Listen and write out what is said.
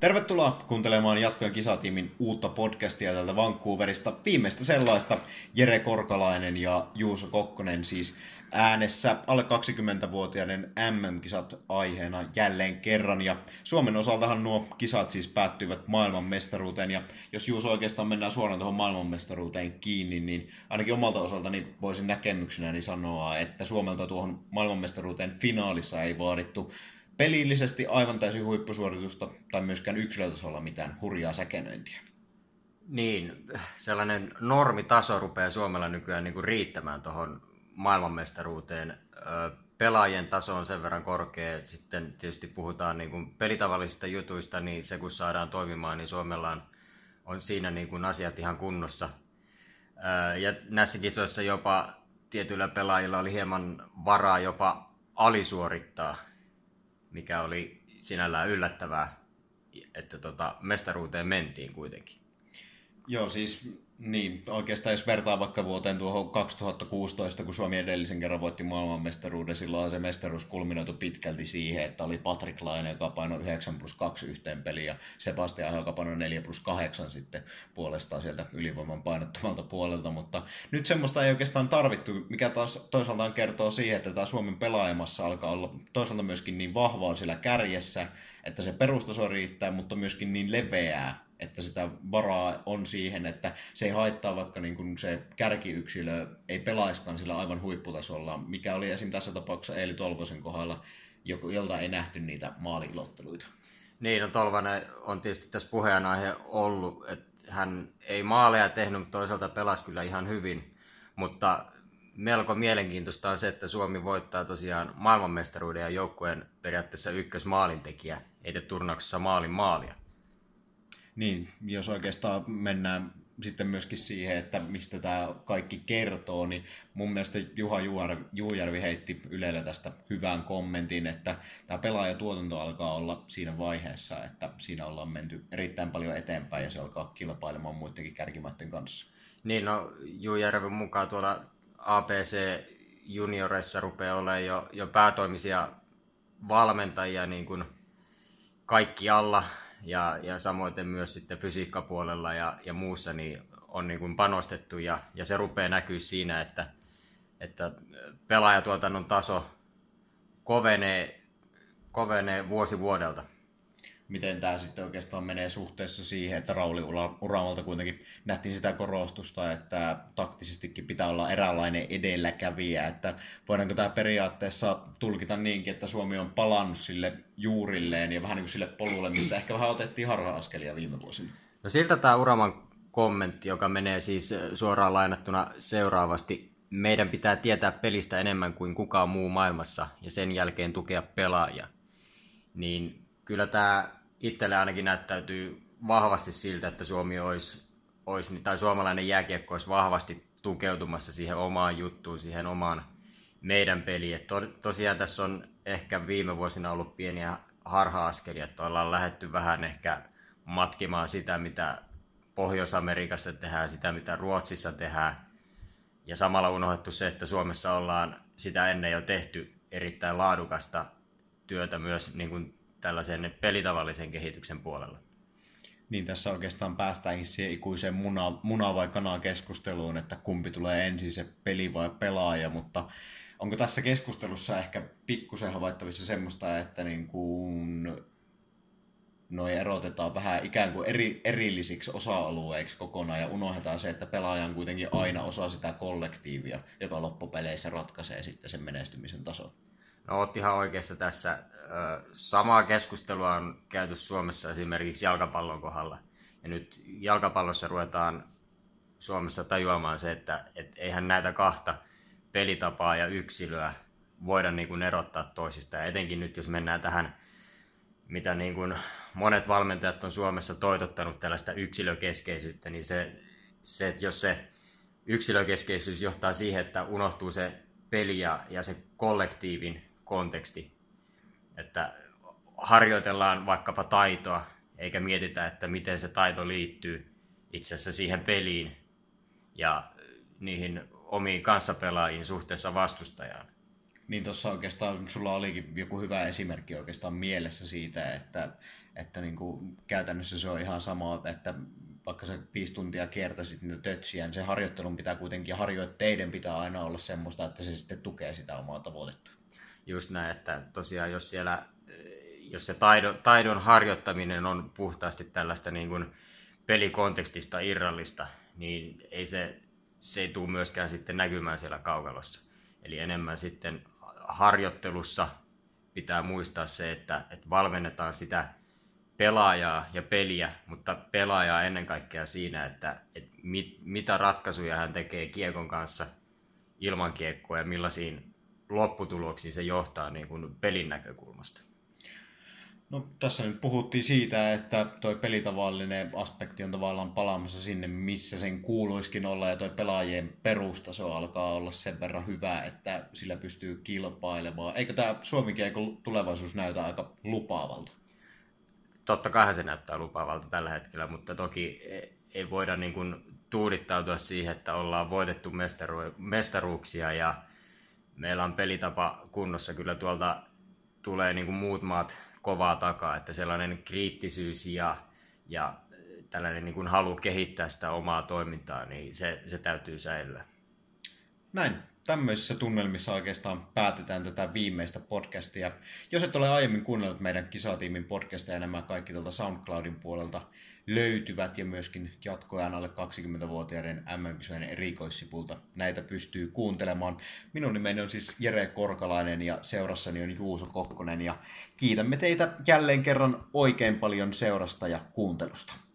Tervetuloa kuuntelemaan Jatkojen kisatiimin uutta podcastia täältä Vancouverista. Viimeistä sellaista Jere Korkalainen ja Juuso Kokkonen siis äänessä alle 20-vuotiaiden MM-kisat aiheena jälleen kerran. Ja Suomen osaltahan nuo kisat siis päättyivät maailmanmestaruuteen. Ja jos Juuso oikeastaan mennään suoraan tuohon maailmanmestaruuteen kiinni, niin ainakin omalta osaltani voisin näkemyksenäni sanoa, että Suomelta tuohon maailmanmestaruuteen finaalissa ei vaadittu pelillisesti aivan täysin huippusuoritusta tai myöskään yksilötasolla mitään hurjaa säkenöintiä. Niin, sellainen normitaso rupeaa Suomella nykyään niin kuin riittämään tuohon maailmanmestaruuteen. Pelaajien taso on sen verran korkea, sitten tietysti puhutaan niin kuin pelitavallisista jutuista, niin se kun saadaan toimimaan, niin Suomella on, on siinä niin kuin asiat ihan kunnossa. Ja näissä kisoissa jopa tietyillä pelaajilla oli hieman varaa jopa alisuorittaa mikä oli sinällään yllättävää, että tota, mestaruuteen mentiin kuitenkin. Joo, siis niin, oikeastaan jos vertaa vaikka vuoteen tuohon 2016, kun Suomi edellisen kerran voitti maailmanmestaruuden, silloin se mestaruus kulminoitu pitkälti siihen, että oli Patrick Laine, joka painoi 9 plus 2 yhteen peliin, ja Sebastian joka painoi 4 plus 8 sitten puolestaan sieltä ylivoiman painottomalta puolelta, mutta nyt semmoista ei oikeastaan tarvittu, mikä taas toisaaltaan kertoo siihen, että tämä Suomen pelaajamassa alkaa olla toisaalta myöskin niin vahvaa sillä kärjessä, että se perustaso riittää, mutta myöskin niin leveää, että sitä varaa on siihen, että se ei haittaa vaikka niin kuin se kärkiyksilö ei pelaiskaan sillä aivan huipputasolla, mikä oli esim. tässä tapauksessa Eeli Tolvosen kohdalla, jolta ei nähty niitä maaliilotteluita. Niin, no Tolvanen on tietysti tässä puheenaihe ollut, että hän ei maaleja tehnyt, mutta toisaalta pelasi kyllä ihan hyvin, mutta melko mielenkiintoista on se, että Suomi voittaa tosiaan maailmanmestaruuden ja joukkueen periaatteessa ykkösmaalintekijä, ei turnauksessa maalin maalia. Niin, jos oikeastaan mennään sitten myöskin siihen, että mistä tämä kaikki kertoo, niin mun mielestä Juha Juujärvi heitti Ylellä tästä hyvän kommentin, että tämä pelaajatuotanto alkaa olla siinä vaiheessa, että siinä ollaan menty erittäin paljon eteenpäin ja se alkaa kilpailemaan muidenkin kärkimaiden kanssa. Niin, no Juujärven mukaan tuolla APC junioreissa rupeaa olemaan jo, jo päätoimisia valmentajia niin kuin kaikkialla ja, ja samoin myös sitten fysiikkapuolella ja, ja muussa niin on niin kuin panostettu ja, ja se rupeaa näkyä siinä, että, että pelaajatuotannon taso kovenee, kovenee vuosi vuodelta miten tämä sitten oikeastaan menee suhteessa siihen, että Rauli Uramalta kuitenkin nähtiin sitä korostusta, että taktisestikin pitää olla eräänlainen edelläkävijä, että voidaanko tämä periaatteessa tulkita niinkin, että Suomi on palannut sille juurilleen ja vähän niin kuin sille polulle, mistä ehkä vähän otettiin harha-askelia viime vuosina. No siltä tämä Uraman kommentti, joka menee siis suoraan lainattuna seuraavasti. Meidän pitää tietää pelistä enemmän kuin kukaan muu maailmassa ja sen jälkeen tukea pelaajia. Niin kyllä tämä itselle ainakin näyttäytyy vahvasti siltä, että Suomi olisi, olisi tai suomalainen jääkiekko olisi vahvasti tukeutumassa siihen omaan juttuun, siihen omaan meidän peliin. Et to, tosiaan tässä on ehkä viime vuosina ollut pieniä harha-askelia, että ollaan lähetty vähän ehkä matkimaan sitä, mitä Pohjois-Amerikassa tehdään, sitä, mitä Ruotsissa tehdään. Ja samalla unohdettu se, että Suomessa ollaan sitä ennen jo tehty erittäin laadukasta työtä myös niin kuin tällaisen pelitavallisen kehityksen puolella. Niin tässä oikeastaan päästäänkin siihen ikuiseen muna, muna vai kanaa keskusteluun, että kumpi tulee ensin se peli vai pelaaja, mutta onko tässä keskustelussa ehkä pikkusen havaittavissa semmoista, että niin kuin noi erotetaan vähän ikään kuin eri, erillisiksi osa-alueiksi kokonaan ja unohdetaan se, että pelaaja on kuitenkin aina osa sitä kollektiivia, joka loppupeleissä ratkaisee sitten sen menestymisen tason. No oot ihan oikeassa tässä. Samaa keskustelua on käyty Suomessa esimerkiksi jalkapallon kohdalla. Ja nyt jalkapallossa ruvetaan Suomessa tajuamaan se, että et eihän näitä kahta pelitapaa ja yksilöä voida niin kuin erottaa toisista. Ja etenkin nyt, jos mennään tähän, mitä niin kuin monet valmentajat on Suomessa toitottanut tällaista yksilökeskeisyyttä, niin se, se että jos se yksilökeskeisyys johtaa siihen, että unohtuu se peli ja, ja se kollektiivin konteksti, että harjoitellaan vaikkapa taitoa, eikä mietitä, että miten se taito liittyy itse asiassa siihen peliin ja niihin omiin kanssapelaajiin suhteessa vastustajaan. Niin tuossa oikeastaan sulla olikin joku hyvä esimerkki oikeastaan mielessä siitä, että, että niin käytännössä se on ihan sama, että vaikka se viisi tuntia kiertäisit niitä tötsiä, niin se harjoittelun pitää kuitenkin, harjoitteiden pitää aina olla semmoista, että se sitten tukee sitä omaa tavoitetta. Just näin, että tosiaan jos siellä, jos se taidon, taidon harjoittaminen on puhtaasti tällaista niin kuin pelikontekstista irrallista, niin ei se, se ei tule myöskään sitten näkymään siellä kaukalossa. Eli enemmän sitten harjoittelussa pitää muistaa se, että, että valmennetaan sitä pelaajaa ja peliä, mutta pelaajaa ennen kaikkea siinä, että, että mit, mitä ratkaisuja hän tekee kiekon kanssa ilman kiekkoa ja millaisiin lopputuloksiin se johtaa niin kuin pelin näkökulmasta. No tässä nyt puhuttiin siitä, että toi pelitavallinen aspekti on tavallaan palaamassa sinne, missä sen kuuluiskin olla, ja toi pelaajien perustaso alkaa olla sen verran hyvä, että sillä pystyy kilpailemaan. Eikö tämä Suomi tulevaisuus näytä aika lupaavalta? Totta kai se näyttää lupaavalta tällä hetkellä, mutta toki ei voida niin kuin tuudittautua siihen, että ollaan voitettu mestaru- mestaruuksia ja meillä on pelitapa kunnossa. Kyllä tuolta tulee niin kuin muut maat kovaa takaa, että sellainen kriittisyys ja, ja tällainen niin kuin halu kehittää sitä omaa toimintaa, niin se, se täytyy säilyä. Näin. Tämmöisissä tunnelmissa oikeastaan päätetään tätä viimeistä podcastia. Jos et ole aiemmin kuunnellut meidän kisatiimin podcastia, nämä kaikki tuolta SoundCloudin puolelta löytyvät ja myöskin jatkoajan alle 20-vuotiaiden mm erikoissipulta näitä pystyy kuuntelemaan. Minun nimeni on siis Jere Korkalainen ja seurassani on Juuso Kokkonen ja kiitämme teitä jälleen kerran oikein paljon seurasta ja kuuntelusta.